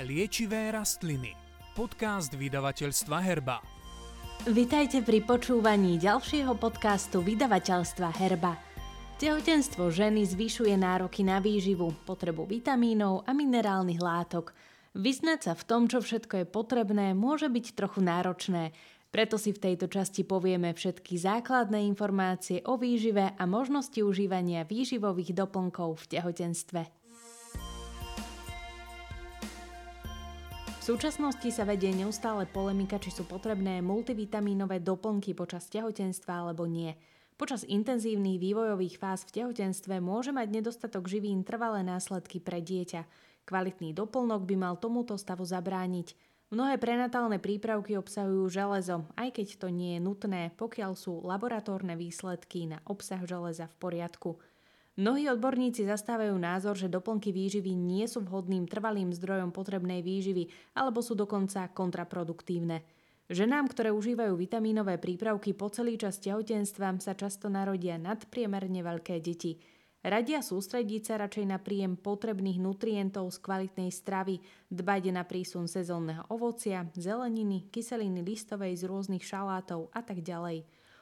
Liečivé rastliny. Podcast vydavateľstva Herba. Vitajte pri počúvaní ďalšieho podcastu vydavateľstva Herba. Tehotenstvo ženy zvyšuje nároky na výživu, potrebu vitamínov a minerálnych látok. Vyznať sa v tom, čo všetko je potrebné, môže byť trochu náročné, preto si v tejto časti povieme všetky základné informácie o výžive a možnosti užívania výživových doplnkov v tehotenstve. Súčasnosti sa vedie neustále polemika, či sú potrebné multivitamínové doplnky počas tehotenstva alebo nie. Počas intenzívnych vývojových fáz v tehotenstve môže mať nedostatok živín trvalé následky pre dieťa. Kvalitný doplnok by mal tomuto stavu zabrániť. Mnohé prenatálne prípravky obsahujú železo, aj keď to nie je nutné, pokiaľ sú laboratórne výsledky na obsah železa v poriadku. Mnohí odborníci zastávajú názor, že doplnky výživy nie sú vhodným trvalým zdrojom potrebnej výživy alebo sú dokonca kontraproduktívne. Ženám, ktoré užívajú vitamínové prípravky po celý čas tehotenstva, sa často narodia nadpriemerne veľké deti. Radia sústrediť sa radšej na príjem potrebných nutrientov z kvalitnej stravy, dbať na prísun sezónneho ovocia, zeleniny, kyseliny listovej z rôznych šalátov a tak ďalej.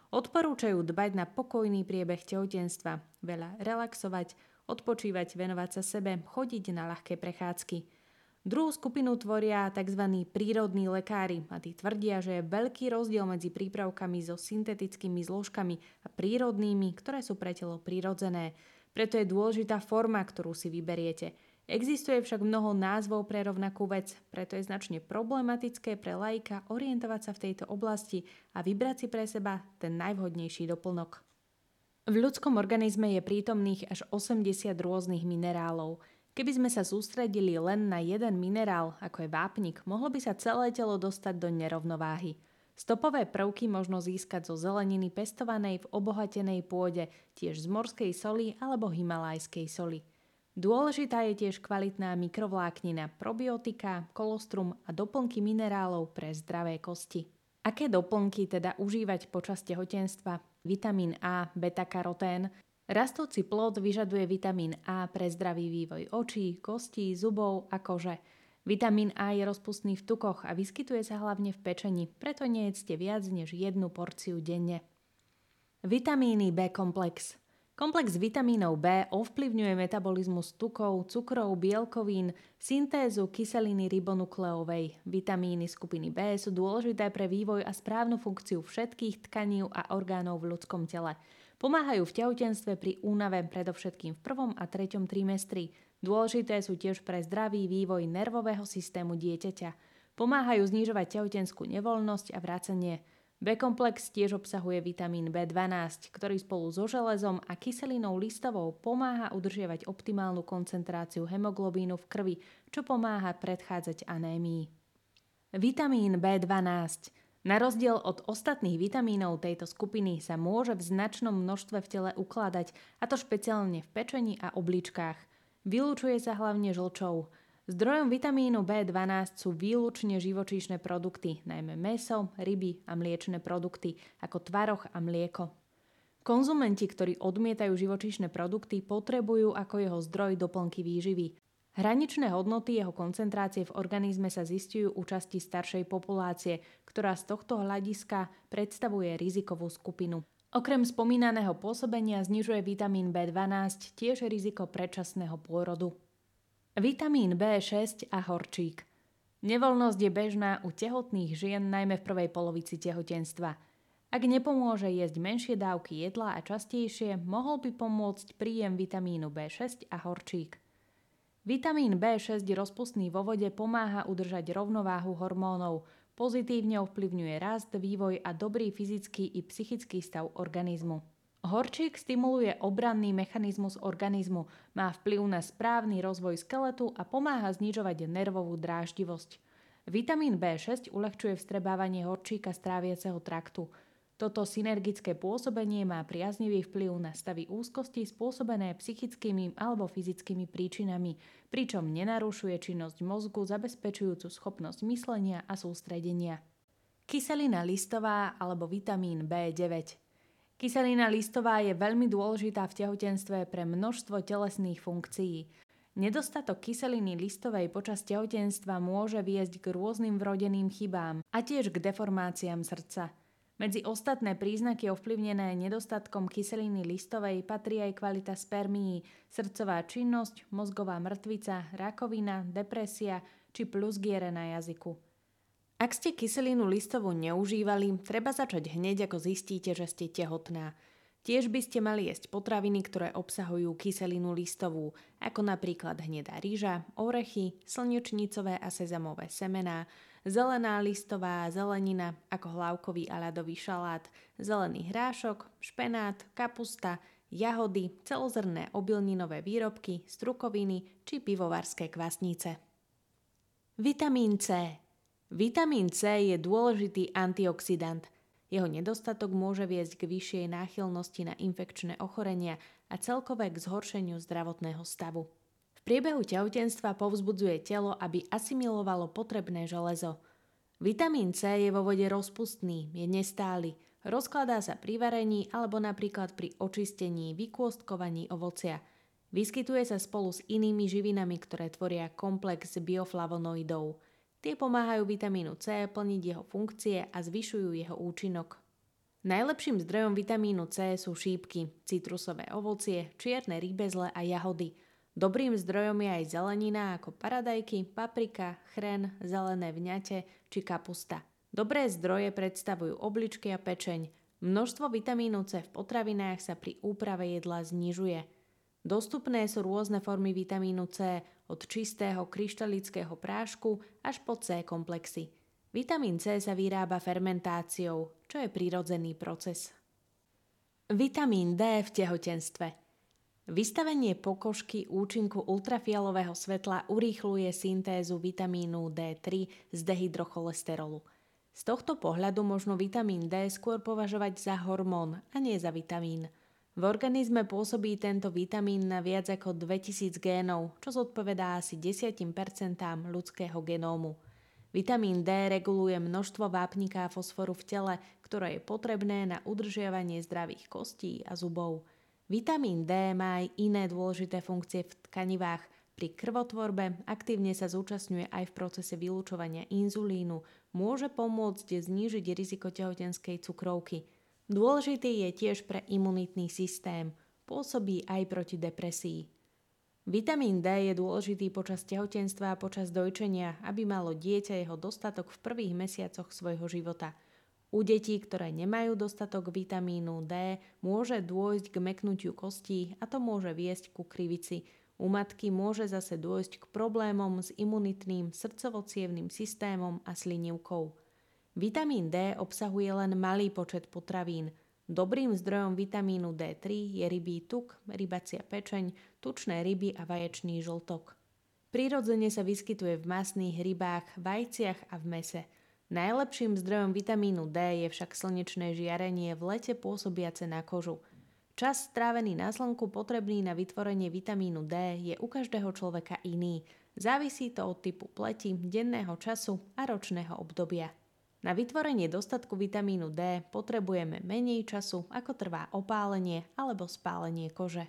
Odporúčajú dbať na pokojný priebeh tehotenstva, veľa relaxovať, odpočívať, venovať sa sebe, chodiť na ľahké prechádzky. Druhú skupinu tvoria tzv. prírodní lekári a tí tvrdia, že je veľký rozdiel medzi prípravkami so syntetickými zložkami a prírodnými, ktoré sú pre telo prirodzené. Preto je dôležitá forma, ktorú si vyberiete – Existuje však mnoho názvov pre rovnakú vec, preto je značne problematické pre laika orientovať sa v tejto oblasti a vybrať si pre seba ten najvhodnejší doplnok. V ľudskom organizme je prítomných až 80 rôznych minerálov. Keby sme sa sústredili len na jeden minerál, ako je vápnik, mohlo by sa celé telo dostať do nerovnováhy. Stopové prvky možno získať zo zeleniny pestovanej v obohatenej pôde, tiež z morskej soli alebo himalajskej soli. Dôležitá je tiež kvalitná mikrovláknina, probiotika, kolostrum a doplnky minerálov pre zdravé kosti. Aké doplnky teda užívať počas tehotenstva? Vitamín A, beta-karotén. Rastúci plod vyžaduje vitamín A pre zdravý vývoj očí, kostí, zubov a kože. Vitamín A je rozpustný v tukoch a vyskytuje sa hlavne v pečení, preto nejedzte viac než jednu porciu denne. Vitamíny B-komplex Komplex vitamínov B ovplyvňuje metabolizmus tukov, cukrov, bielkovín, syntézu kyseliny ribonukleovej. Vitamíny skupiny B sú dôležité pre vývoj a správnu funkciu všetkých tkaní a orgánov v ľudskom tele. Pomáhajú v tehotenstve pri únave predovšetkým v prvom a treťom trimestri. Dôležité sú tiež pre zdravý vývoj nervového systému dieťaťa. Pomáhajú znižovať tehotenskú nevoľnosť a vrácanie. B-komplex tiež obsahuje vitamín B12, ktorý spolu so železom a kyselinou listovou pomáha udržiavať optimálnu koncentráciu hemoglobínu v krvi, čo pomáha predchádzať anémii. Vitamín B12 na rozdiel od ostatných vitamínov tejto skupiny sa môže v značnom množstve v tele ukladať, a to špeciálne v pečení a obličkách. Vylúčuje sa hlavne žlčou. Zdrojom vitamínu B12 sú výlučne živočíšne produkty, najmä meso, ryby a mliečne produkty, ako tvaroch a mlieko. Konzumenti, ktorí odmietajú živočíšne produkty, potrebujú ako jeho zdroj doplnky výživy. Hraničné hodnoty jeho koncentrácie v organizme sa zistujú u časti staršej populácie, ktorá z tohto hľadiska predstavuje rizikovú skupinu. Okrem spomínaného pôsobenia znižuje vitamín B12 tiež riziko predčasného pôrodu. Vitamín B6 a horčík. Nevolnosť je bežná u tehotných žien najmä v prvej polovici tehotenstva. Ak nepomôže jesť menšie dávky jedla a častejšie, mohol by pomôcť príjem vitamínu B6 a horčík. Vitamín B6 rozpustný vo vode pomáha udržať rovnováhu hormónov, pozitívne ovplyvňuje rast, vývoj a dobrý fyzický i psychický stav organizmu. Horčík stimuluje obranný mechanizmus organizmu, má vplyv na správny rozvoj skeletu a pomáha znižovať nervovú dráždivosť. Vitamín B6 uľahčuje vstrebávanie horčíka z tráviaceho traktu. Toto synergické pôsobenie má priaznivý vplyv na stavy úzkosti spôsobené psychickými alebo fyzickými príčinami, pričom nenarušuje činnosť mozgu zabezpečujúcu schopnosť myslenia a sústredenia. Kyselina listová alebo vitamín B9 Kyselina listová je veľmi dôležitá v tehotenstve pre množstvo telesných funkcií. Nedostatok kyseliny listovej počas tehotenstva môže viesť k rôznym vrodeným chybám a tiež k deformáciám srdca. Medzi ostatné príznaky ovplyvnené nedostatkom kyseliny listovej patrí aj kvalita spermií, srdcová činnosť, mozgová mŕtvica, rakovina, depresia či plusgiere na jazyku. Ak ste kyselinu listovú neužívali, treba začať hneď ako zistíte, že ste tehotná – Tiež by ste mali jesť potraviny, ktoré obsahujú kyselinu listovú, ako napríklad hnedá rýža, orechy, slnečnicové a sezamové semená, zelená listová zelenina ako hlavkový a ľadový šalát, zelený hrášok, špenát, kapusta, jahody, celozrné obilninové výrobky, strukoviny či pivovarské kvasnice. Vitamín C Vitamín C je dôležitý antioxidant – jeho nedostatok môže viesť k vyššej náchylnosti na infekčné ochorenia a celkové k zhoršeniu zdravotného stavu. V priebehu tehotenstva povzbudzuje telo, aby asimilovalo potrebné železo. Vitamín C je vo vode rozpustný, je nestály, rozkladá sa pri varení alebo napríklad pri očistení, vykôstkovaní ovocia. Vyskytuje sa spolu s inými živinami, ktoré tvoria komplex bioflavonoidov – Tie pomáhajú vitamínu C plniť jeho funkcie a zvyšujú jeho účinok. Najlepším zdrojom vitamínu C sú šípky, citrusové ovocie, čierne rýbezle a jahody. Dobrým zdrojom je aj zelenina ako paradajky, paprika, chren, zelené vňate či kapusta. Dobré zdroje predstavujú obličky a pečeň. Množstvo vitamínu C v potravinách sa pri úprave jedla znižuje. Dostupné sú rôzne formy vitamínu C, od čistého kryštalického prášku až po C komplexy. Vitamín C sa vyrába fermentáciou, čo je prirodzený proces. Vitamín D v tehotenstve Vystavenie pokožky účinku ultrafialového svetla urýchluje syntézu vitamínu D3 z dehydrocholesterolu. Z tohto pohľadu možno vitamín D skôr považovať za hormón a nie za vitamín – v organizme pôsobí tento vitamín na viac ako 2000 génov, čo zodpovedá asi 10% ľudského genómu. Vitamín D reguluje množstvo vápnika a fosforu v tele, ktoré je potrebné na udržiavanie zdravých kostí a zubov. Vitamín D má aj iné dôležité funkcie v tkanivách. Pri krvotvorbe aktívne sa zúčastňuje aj v procese vylúčovania inzulínu, môže pomôcť znížiť riziko tehotenskej cukrovky – Dôležitý je tiež pre imunitný systém, pôsobí aj proti depresii. Vitamín D je dôležitý počas tehotenstva a počas dojčenia, aby malo dieťa jeho dostatok v prvých mesiacoch svojho života. U detí, ktoré nemajú dostatok vitamínu D, môže dôjsť k meknutiu kostí a to môže viesť ku krivici. U matky môže zase dôjsť k problémom s imunitným srdcovo systémom a slinivkou. Vitamín D obsahuje len malý počet potravín. Dobrým zdrojom vitamínu D3 je rybí tuk, rybacia pečeň, tučné ryby a vaječný žltok. Prirodzene sa vyskytuje v masných rybách, vajciach a v mese. Najlepším zdrojom vitamínu D je však slnečné žiarenie v lete pôsobiace na kožu. Čas strávený na slnku potrebný na vytvorenie vitamínu D je u každého človeka iný. Závisí to od typu pleti, denného času a ročného obdobia. Na vytvorenie dostatku vitamínu D potrebujeme menej času, ako trvá opálenie alebo spálenie kože.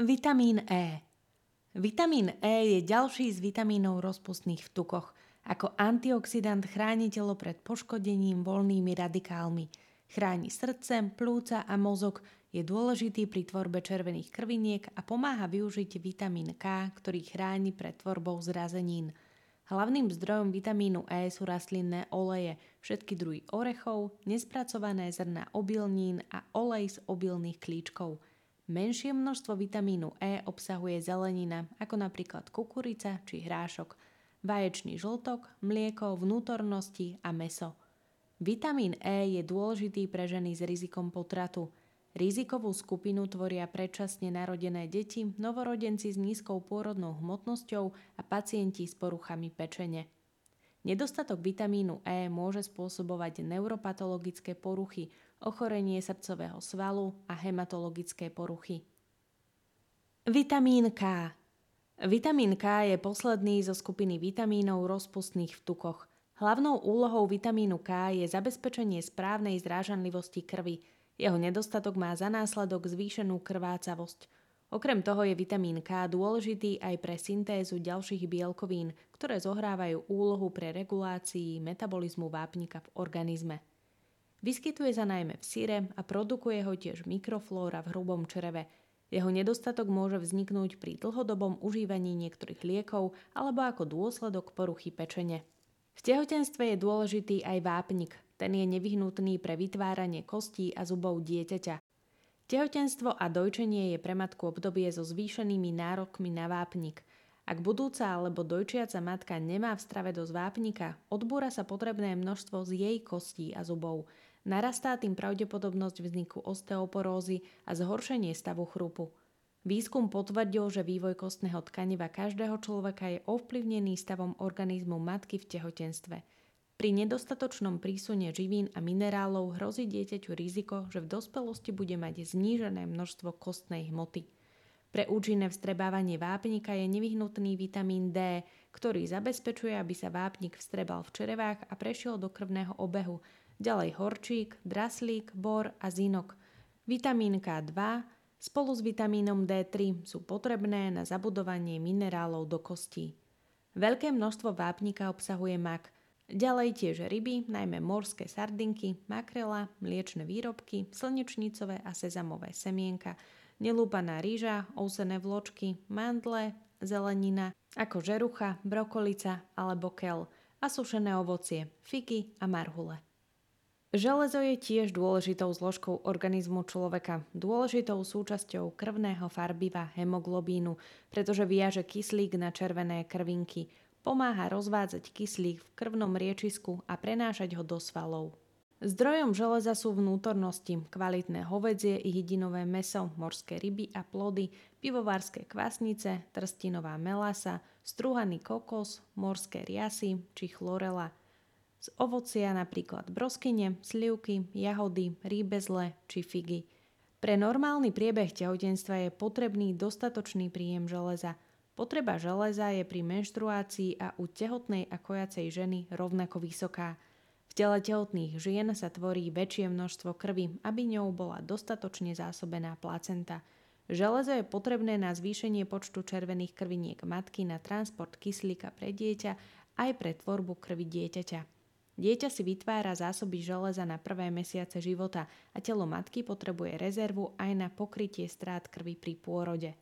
Vitamín E Vitamín E je ďalší z vitamínov rozpustných v tukoch. Ako antioxidant chráni telo pred poškodením voľnými radikálmi. Chráni srdce, plúca a mozog, je dôležitý pri tvorbe červených krviniek a pomáha využiť vitamín K, ktorý chráni pred tvorbou zrazenín – Hlavným zdrojom vitamínu E sú rastlinné oleje, všetky druhy orechov, nespracované zrna obilnín a olej z obilných klíčkov. Menšie množstvo vitamínu E obsahuje zelenina, ako napríklad kukurica či hrášok, vaječný žltok, mlieko, vnútornosti a meso. Vitamín E je dôležitý pre ženy s rizikom potratu – Rizikovú skupinu tvoria predčasne narodené deti, novorodenci s nízkou pôrodnou hmotnosťou a pacienti s poruchami pečene. Nedostatok vitamínu E môže spôsobovať neuropatologické poruchy, ochorenie srdcového svalu a hematologické poruchy. Vitamín K Vitamín K je posledný zo skupiny vitamínov rozpustných v tukoch. Hlavnou úlohou vitamínu K je zabezpečenie správnej zrážanlivosti krvi – jeho nedostatok má za následok zvýšenú krvácavosť. Okrem toho je vitamín K dôležitý aj pre syntézu ďalších bielkovín, ktoré zohrávajú úlohu pre regulácii metabolizmu vápnika v organizme. Vyskytuje sa najmä v syre a produkuje ho tiež mikroflóra v hrubom čreve. Jeho nedostatok môže vzniknúť pri dlhodobom užívaní niektorých liekov alebo ako dôsledok poruchy pečene. V tehotenstve je dôležitý aj vápnik. Ten je nevyhnutný pre vytváranie kostí a zubov dieťaťa. Tehotenstvo a dojčenie je pre matku obdobie so zvýšenými nárokmi na vápnik. Ak budúca alebo dojčiaca matka nemá v strave dosť vápnika, odbúra sa potrebné množstvo z jej kostí a zubov. Narastá tým pravdepodobnosť vzniku osteoporózy a zhoršenie stavu chrupu. Výskum potvrdil, že vývoj kostného tkaniva každého človeka je ovplyvnený stavom organizmu matky v tehotenstve – pri nedostatočnom prísune živín a minerálov hrozí dieťaťu riziko, že v dospelosti bude mať znížené množstvo kostnej hmoty. Pre účinné vstrebávanie vápnika je nevyhnutný vitamín D, ktorý zabezpečuje, aby sa vápnik vstrebal v čerevách a prešiel do krvného obehu. Ďalej horčík, draslík, bor a zinok. Vitamín K2 spolu s vitamínom D3 sú potrebné na zabudovanie minerálov do kostí. Veľké množstvo vápnika obsahuje mak – Ďalej tiež ryby, najmä morské sardinky, makrela, mliečne výrobky, slnečnicové a sezamové semienka, nelúpaná rýža, ousené vločky, mandle, zelenina, ako žerucha, brokolica alebo kel a sušené ovocie, fiky a marhule. Železo je tiež dôležitou zložkou organizmu človeka, dôležitou súčasťou krvného farbiva hemoglobínu, pretože viaže kyslík na červené krvinky, Pomáha rozvádzať kyslík v krvnom riečisku a prenášať ho do svalov. Zdrojom železa sú vnútornosti, kvalitné hovedzie hydinové meso, morské ryby a plody, pivovárske kvasnice, trstinová melasa, strúhaný kokos, morské riasy či chlorela. Z ovocia napríklad broskyne, slivky, jahody, rýbezle či figy. Pre normálny priebeh tehotenstva je potrebný dostatočný príjem železa – Potreba železa je pri menštruácii a u tehotnej a kojacej ženy rovnako vysoká. V tele tehotných žien sa tvorí väčšie množstvo krvi, aby ňou bola dostatočne zásobená placenta. Železo je potrebné na zvýšenie počtu červených krviniek matky na transport kyslíka pre dieťa aj pre tvorbu krvi dieťaťa. Dieťa si vytvára zásoby železa na prvé mesiace života a telo matky potrebuje rezervu aj na pokrytie strát krvi pri pôrode.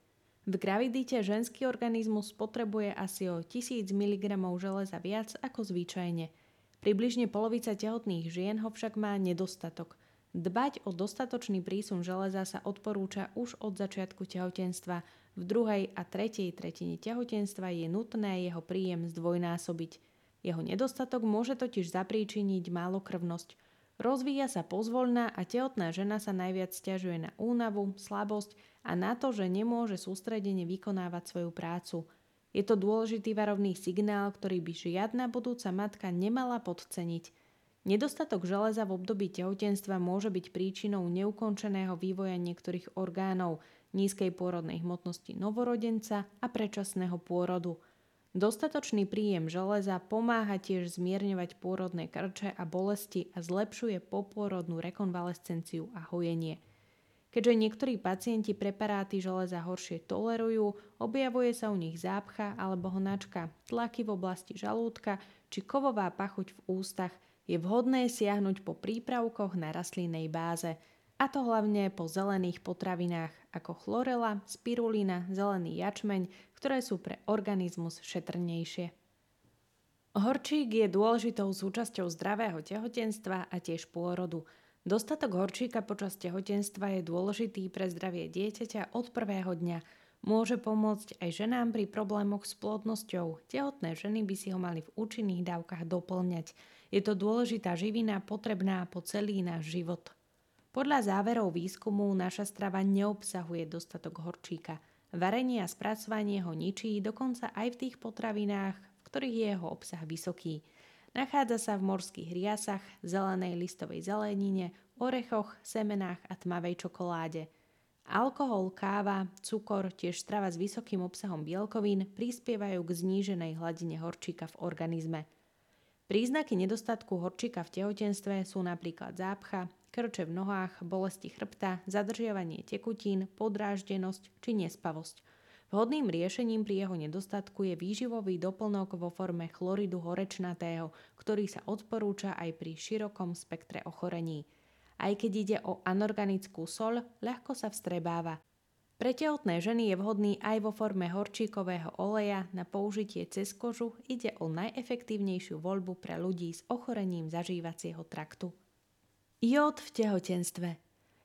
V gravidite ženský organizmus potrebuje asi o 1000 mg železa viac ako zvyčajne. Približne polovica tehotných žien ho však má nedostatok. Dbať o dostatočný prísun železa sa odporúča už od začiatku tehotenstva. V druhej a tretej tretine tehotenstva je nutné jeho príjem zdvojnásobiť. Jeho nedostatok môže totiž zapríčiniť málokrvnosť – Rozvíja sa pozvoľná a tehotná žena sa najviac stiažuje na únavu, slabosť a na to, že nemôže sústredene vykonávať svoju prácu. Je to dôležitý varovný signál, ktorý by žiadna budúca matka nemala podceniť. Nedostatok železa v období tehotenstva môže byť príčinou neukončeného vývoja niektorých orgánov, nízkej pôrodnej hmotnosti novorodenca a predčasného pôrodu – Dostatočný príjem železa pomáha tiež zmierňovať pôrodné krče a bolesti a zlepšuje popôrodnú rekonvalescenciu a hojenie. Keďže niektorí pacienti preparáty železa horšie tolerujú, objavuje sa u nich zápcha alebo hnačka, tlaky v oblasti žalúdka či kovová pachuť v ústach, je vhodné siahnuť po prípravkoch na rastlinnej báze – a to hlavne po zelených potravinách ako chlorela, spirulína, zelený jačmeň, ktoré sú pre organizmus šetrnejšie. Horčík je dôležitou súčasťou zdravého tehotenstva a tiež pôrodu. Dostatok horčíka počas tehotenstva je dôležitý pre zdravie dieťaťa od prvého dňa. Môže pomôcť aj ženám pri problémoch s plodnosťou. Tehotné ženy by si ho mali v účinných dávkach doplňať. Je to dôležitá živina potrebná po celý náš život. Podľa záverov výskumu naša strava neobsahuje dostatok horčíka. Varenie a spracovanie ho ničí dokonca aj v tých potravinách, v ktorých je jeho obsah vysoký. Nachádza sa v morských riasach, zelenej listovej zelenine, orechoch, semenách a tmavej čokoláde. Alkohol, káva, cukor, tiež strava s vysokým obsahom bielkovín prispievajú k zníženej hladine horčíka v organizme. Príznaky nedostatku horčíka v tehotenstve sú napríklad zápcha, krče v nohách, bolesti chrbta, zadržiavanie tekutín, podráždenosť či nespavosť. Vhodným riešením pri jeho nedostatku je výživový doplnok vo forme chloridu horečnatého, ktorý sa odporúča aj pri širokom spektre ochorení. Aj keď ide o anorganickú sol, ľahko sa vstrebáva. Pre tehotné ženy je vhodný aj vo forme horčíkového oleja na použitie cez kožu, ide o najefektívnejšiu voľbu pre ľudí s ochorením zažívacieho traktu. Jód v tehotenstve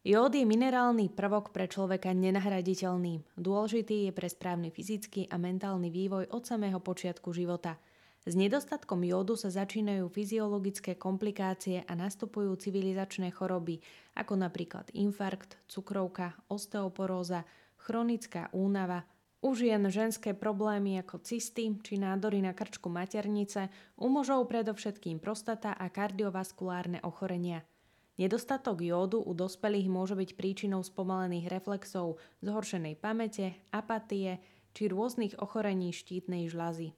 Jód je minerálny prvok pre človeka nenahraditeľný. Dôležitý je pre správny fyzický a mentálny vývoj od samého počiatku života – s nedostatkom jódu sa začínajú fyziologické komplikácie a nastupujú civilizačné choroby, ako napríklad infarkt, cukrovka, osteoporóza, chronická únava, u žien ženské problémy ako cysty či nádory na krčku maternice, u mužov predovšetkým prostata a kardiovaskulárne ochorenia. Nedostatok jódu u dospelých môže byť príčinou spomalených reflexov, zhoršenej pamäte, apatie či rôznych ochorení štítnej žľazy.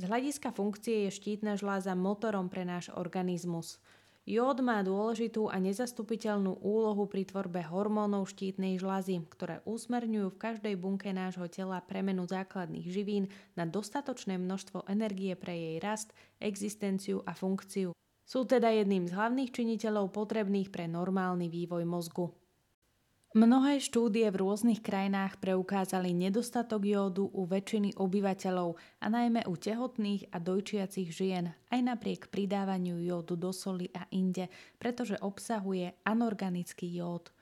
Z hľadiska funkcie je štítna žláza motorom pre náš organizmus. Jód má dôležitú a nezastupiteľnú úlohu pri tvorbe hormónov štítnej žľazy, ktoré usmerňujú v každej bunke nášho tela premenu základných živín na dostatočné množstvo energie pre jej rast, existenciu a funkciu. Sú teda jedným z hlavných činiteľov potrebných pre normálny vývoj mozgu. Mnohé štúdie v rôznych krajinách preukázali nedostatok jódu u väčšiny obyvateľov a najmä u tehotných a dojčiacich žien, aj napriek pridávaniu jódu do soli a inde, pretože obsahuje anorganický jód.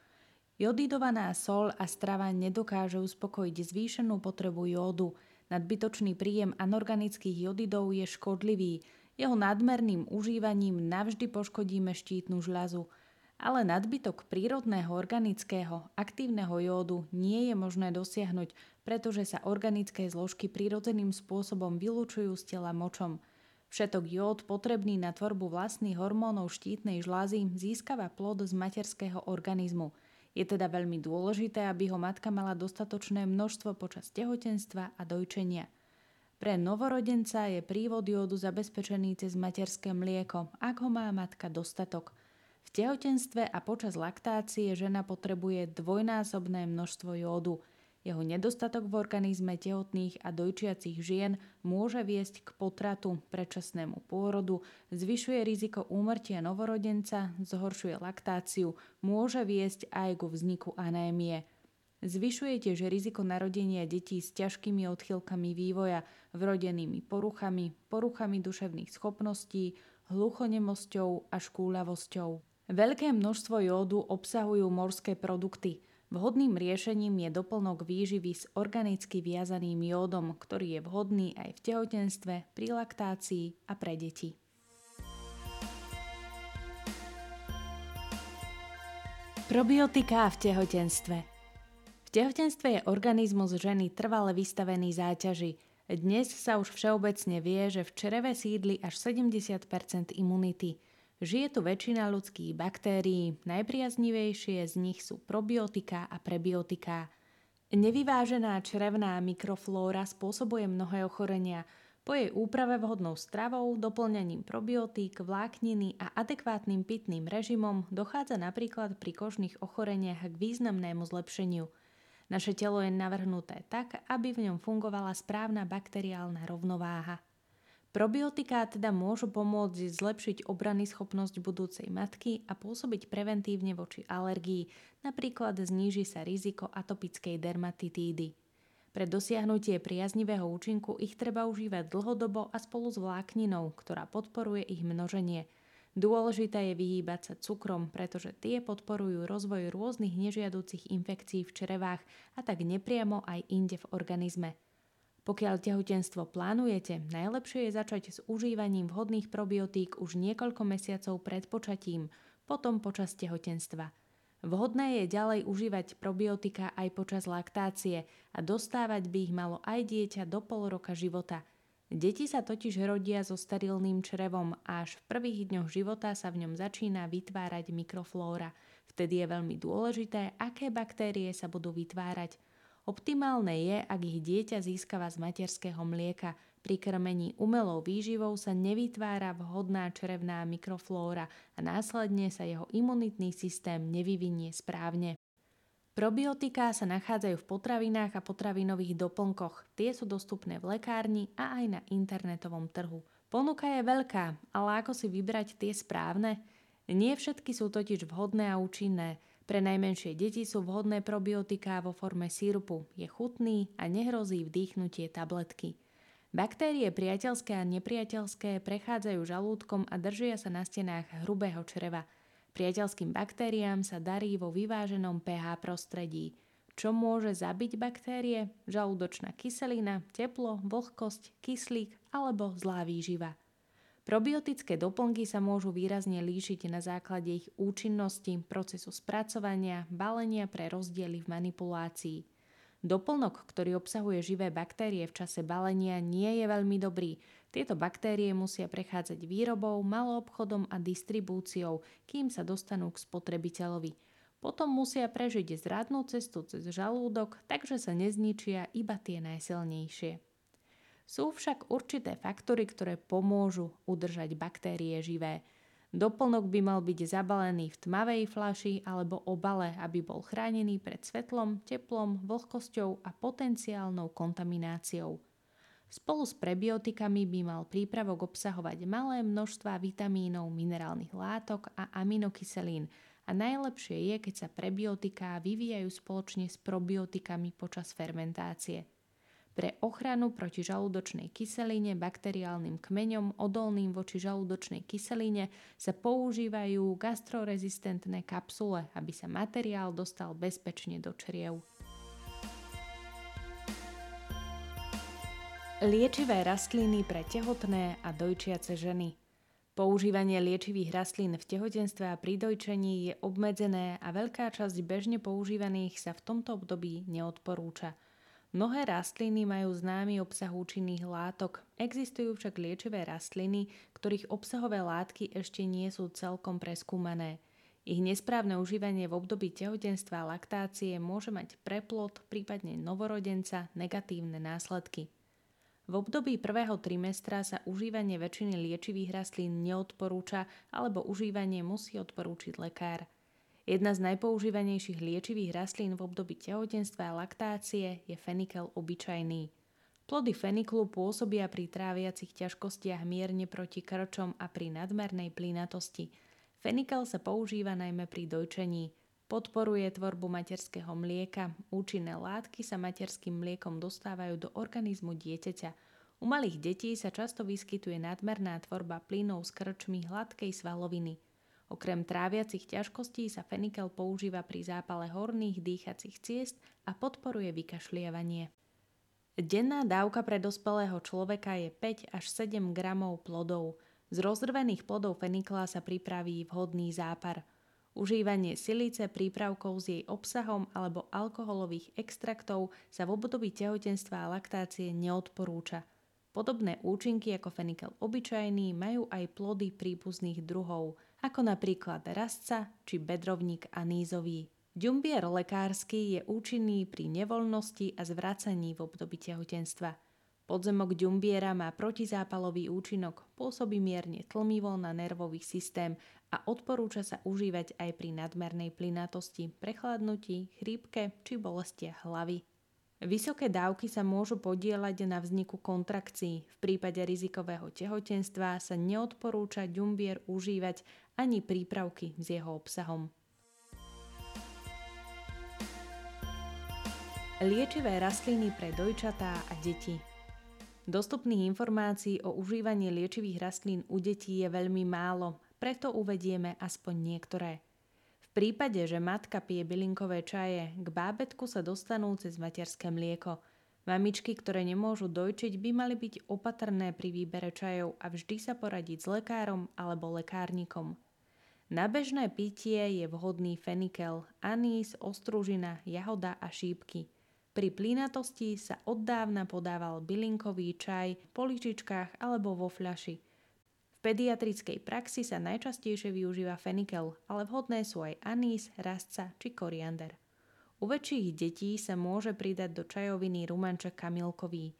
Jodidovaná sol a strava nedokáže uspokojiť zvýšenú potrebu jódu. Nadbytočný príjem anorganických jodidov je škodlivý. Jeho nadmerným užívaním navždy poškodíme štítnu žľazu – ale nadbytok prírodného organického aktívneho jódu nie je možné dosiahnuť, pretože sa organické zložky prírodzeným spôsobom vylúčujú z tela močom. Všetok jód potrebný na tvorbu vlastných hormónov štítnej žlázy získava plod z materského organizmu. Je teda veľmi dôležité, aby ho matka mala dostatočné množstvo počas tehotenstva a dojčenia. Pre novorodenca je prívod jódu zabezpečený cez materské mlieko, ak ho má matka dostatok – v tehotenstve a počas laktácie žena potrebuje dvojnásobné množstvo jódu. Jeho nedostatok v organizme tehotných a dojčiacich žien môže viesť k potratu, predčasnému pôrodu, zvyšuje riziko úmrtia novorodenca, zhoršuje laktáciu, môže viesť aj ku vzniku anémie. Zvyšuje tiež riziko narodenia detí s ťažkými odchylkami vývoja, vrodenými poruchami, poruchami duševných schopností, hluchonemosťou a škúľavosťou. Veľké množstvo jódu obsahujú morské produkty. Vhodným riešením je doplnok výživy s organicky viazaným jódom, ktorý je vhodný aj v tehotenstve, pri laktácii a pre deti. Probiotika v tehotenstve tehotenstve je organizmus ženy trvale vystavený záťaži. Dnes sa už všeobecne vie, že v čreve sídli až 70% imunity – Žije tu väčšina ľudských baktérií, najpriaznivejšie z nich sú probiotika a prebiotika. Nevyvážená črevná mikroflóra spôsobuje mnohé ochorenia. Po jej úprave vhodnou stravou, doplňaním probiotík, vlákniny a adekvátnym pitným režimom dochádza napríklad pri kožných ochoreniach k významnému zlepšeniu. Naše telo je navrhnuté tak, aby v ňom fungovala správna bakteriálna rovnováha. Probiotiká teda môžu pomôcť zlepšiť obrany schopnosť budúcej matky a pôsobiť preventívne voči alergii, napríklad zníži sa riziko atopickej dermatitídy. Pre dosiahnutie priaznivého účinku ich treba užívať dlhodobo a spolu s vlákninou, ktorá podporuje ich množenie. Dôležité je vyhýbať sa cukrom, pretože tie podporujú rozvoj rôznych nežiaducich infekcií v črevách a tak nepriamo aj inde v organizme. Pokiaľ tehotenstvo plánujete, najlepšie je začať s užívaním vhodných probiotík už niekoľko mesiacov pred počatím, potom počas tehotenstva. Vhodné je ďalej užívať probiotika aj počas laktácie a dostávať by ich malo aj dieťa do pol roka života. Deti sa totiž rodia so sterilným črevom a až v prvých dňoch života sa v ňom začína vytvárať mikroflóra. Vtedy je veľmi dôležité, aké baktérie sa budú vytvárať – Optimálne je, ak ich dieťa získava z materského mlieka, Pri krmení umelou výživou sa nevytvára vhodná črevná mikroflóra a následne sa jeho imunitný systém nevyvinie správne. Probiotiká sa nachádzajú v potravinách a potravinových doplnkoch. Tie sú dostupné v lekárni a aj na internetovom trhu. Ponuka je veľká, ale ako si vybrať tie správne? Nie všetky sú totiž vhodné a účinné. Pre najmenšie deti sú vhodné probiotiká vo forme sírupu. Je chutný a nehrozí vdýchnutie tabletky. Baktérie priateľské a nepriateľské prechádzajú žalúdkom a držia sa na stenách hrubého čreva – Priateľským baktériám sa darí vo vyváženom pH prostredí. Čo môže zabiť baktérie? Žalúdočná kyselina, teplo, vlhkosť, kyslík alebo zlá výživa. Probiotické doplnky sa môžu výrazne líšiť na základe ich účinnosti, procesu spracovania, balenia pre rozdiely v manipulácii. Doplnok, ktorý obsahuje živé baktérie v čase balenia, nie je veľmi dobrý, tieto baktérie musia prechádzať výrobou, maloobchodom a distribúciou, kým sa dostanú k spotrebiteľovi. Potom musia prežiť zradnú cestu cez žalúdok, takže sa nezničia iba tie najsilnejšie. Sú však určité faktory, ktoré pomôžu udržať baktérie živé. Doplnok by mal byť zabalený v tmavej flaši alebo obale, aby bol chránený pred svetlom, teplom, vlhkosťou a potenciálnou kontamináciou. Spolu s prebiotikami by mal prípravok obsahovať malé množstva vitamínov, minerálnych látok a aminokyselín a najlepšie je, keď sa prebiotiká vyvíjajú spoločne s probiotikami počas fermentácie. Pre ochranu proti žalúdočnej kyseline, bakteriálnym kmeňom odolným voči žalúdočnej kyseline sa používajú gastrorezistentné kapsule, aby sa materiál dostal bezpečne do čriev. Liečivé rastliny pre tehotné a dojčiace ženy. Používanie liečivých rastlín v tehotenstve a pri dojčení je obmedzené a veľká časť bežne používaných sa v tomto období neodporúča. Mnohé rastliny majú známy obsah účinných látok, existujú však liečivé rastliny, ktorých obsahové látky ešte nie sú celkom preskúmané. Ich nesprávne užívanie v období tehotenstva a laktácie môže mať preplod, prípadne novorodenca, negatívne následky. V období prvého trimestra sa užívanie väčšiny liečivých rastlín neodporúča alebo užívanie musí odporúčiť lekár. Jedna z najpoužívanejších liečivých rastlín v období tehotenstva a laktácie je fenikel obyčajný. Plody feniklu pôsobia pri tráviacich ťažkostiach mierne proti krčom a pri nadmernej plynatosti. Fenikel sa používa najmä pri dojčení. Podporuje tvorbu materského mlieka. Účinné látky sa materským mliekom dostávajú do organizmu dieťaťa. U malých detí sa často vyskytuje nadmerná tvorba plynov s krčmi hladkej svaloviny. Okrem tráviacich ťažkostí sa fenikel používa pri zápale horných dýchacích ciest a podporuje vykašlievanie. Denná dávka pre dospelého človeka je 5 až 7 gramov plodov. Z rozrvených plodov fenikla sa pripraví vhodný zápar – Užívanie silice, prípravkov s jej obsahom alebo alkoholových extraktov sa v období tehotenstva a laktácie neodporúča. Podobné účinky ako fenikel obyčajný majú aj plody príbuzných druhov, ako napríklad rastca či bedrovník anízový. Ďumbier lekársky je účinný pri nevoľnosti a zvracaní v období tehotenstva – Podzemok ďumbiera má protizápalový účinok, pôsobí mierne tlmivo na nervový systém a odporúča sa užívať aj pri nadmernej plynatosti, prechladnutí, chrípke či bolestiach hlavy. Vysoké dávky sa môžu podielať na vzniku kontrakcií. V prípade rizikového tehotenstva sa neodporúča ďumbier užívať ani prípravky s jeho obsahom. Liečivé rastliny pre dojčatá a deti Dostupných informácií o užívaní liečivých rastlín u detí je veľmi málo, preto uvedieme aspoň niektoré. V prípade, že matka pije bylinkové čaje, k bábetku sa dostanú cez materské mlieko. Mamičky, ktoré nemôžu dojčiť, by mali byť opatrné pri výbere čajov a vždy sa poradiť s lekárom alebo lekárnikom. Na bežné pitie je vhodný fenikel, anís, ostružina, jahoda a šípky – pri plínatosti sa oddávna podával bylinkový čaj po lyžičkách alebo vo fľaši. V pediatrickej praxi sa najčastejšie využíva fenikel, ale vhodné sú aj anís, rastca či koriander. U väčších detí sa môže pridať do čajoviny rumanček kamilkový.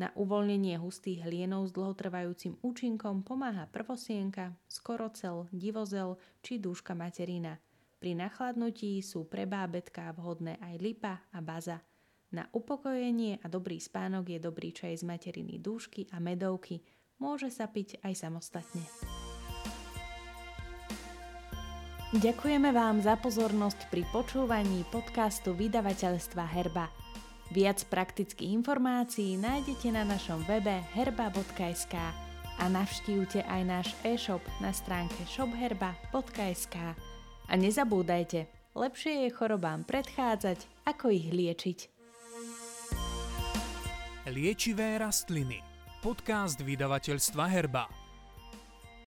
Na uvoľnenie hustých hlienov s dlhotrvajúcim účinkom pomáha prvosienka, skorocel, divozel či dúška materina. Pri nachladnutí sú pre bábetka vhodné aj lipa a baza. Na upokojenie a dobrý spánok je dobrý čaj z materiny dúšky a medovky. Môže sa piť aj samostatne. Ďakujeme vám za pozornosť pri počúvaní podcastu vydavateľstva Herba. Viac praktických informácií nájdete na našom webe herba.sk a navštívte aj náš e-shop na stránke shopherba.sk. A nezabúdajte, lepšie je chorobám predchádzať, ako ich liečiť. Liečivé rastliny. Podcast vydavateľstva Herba.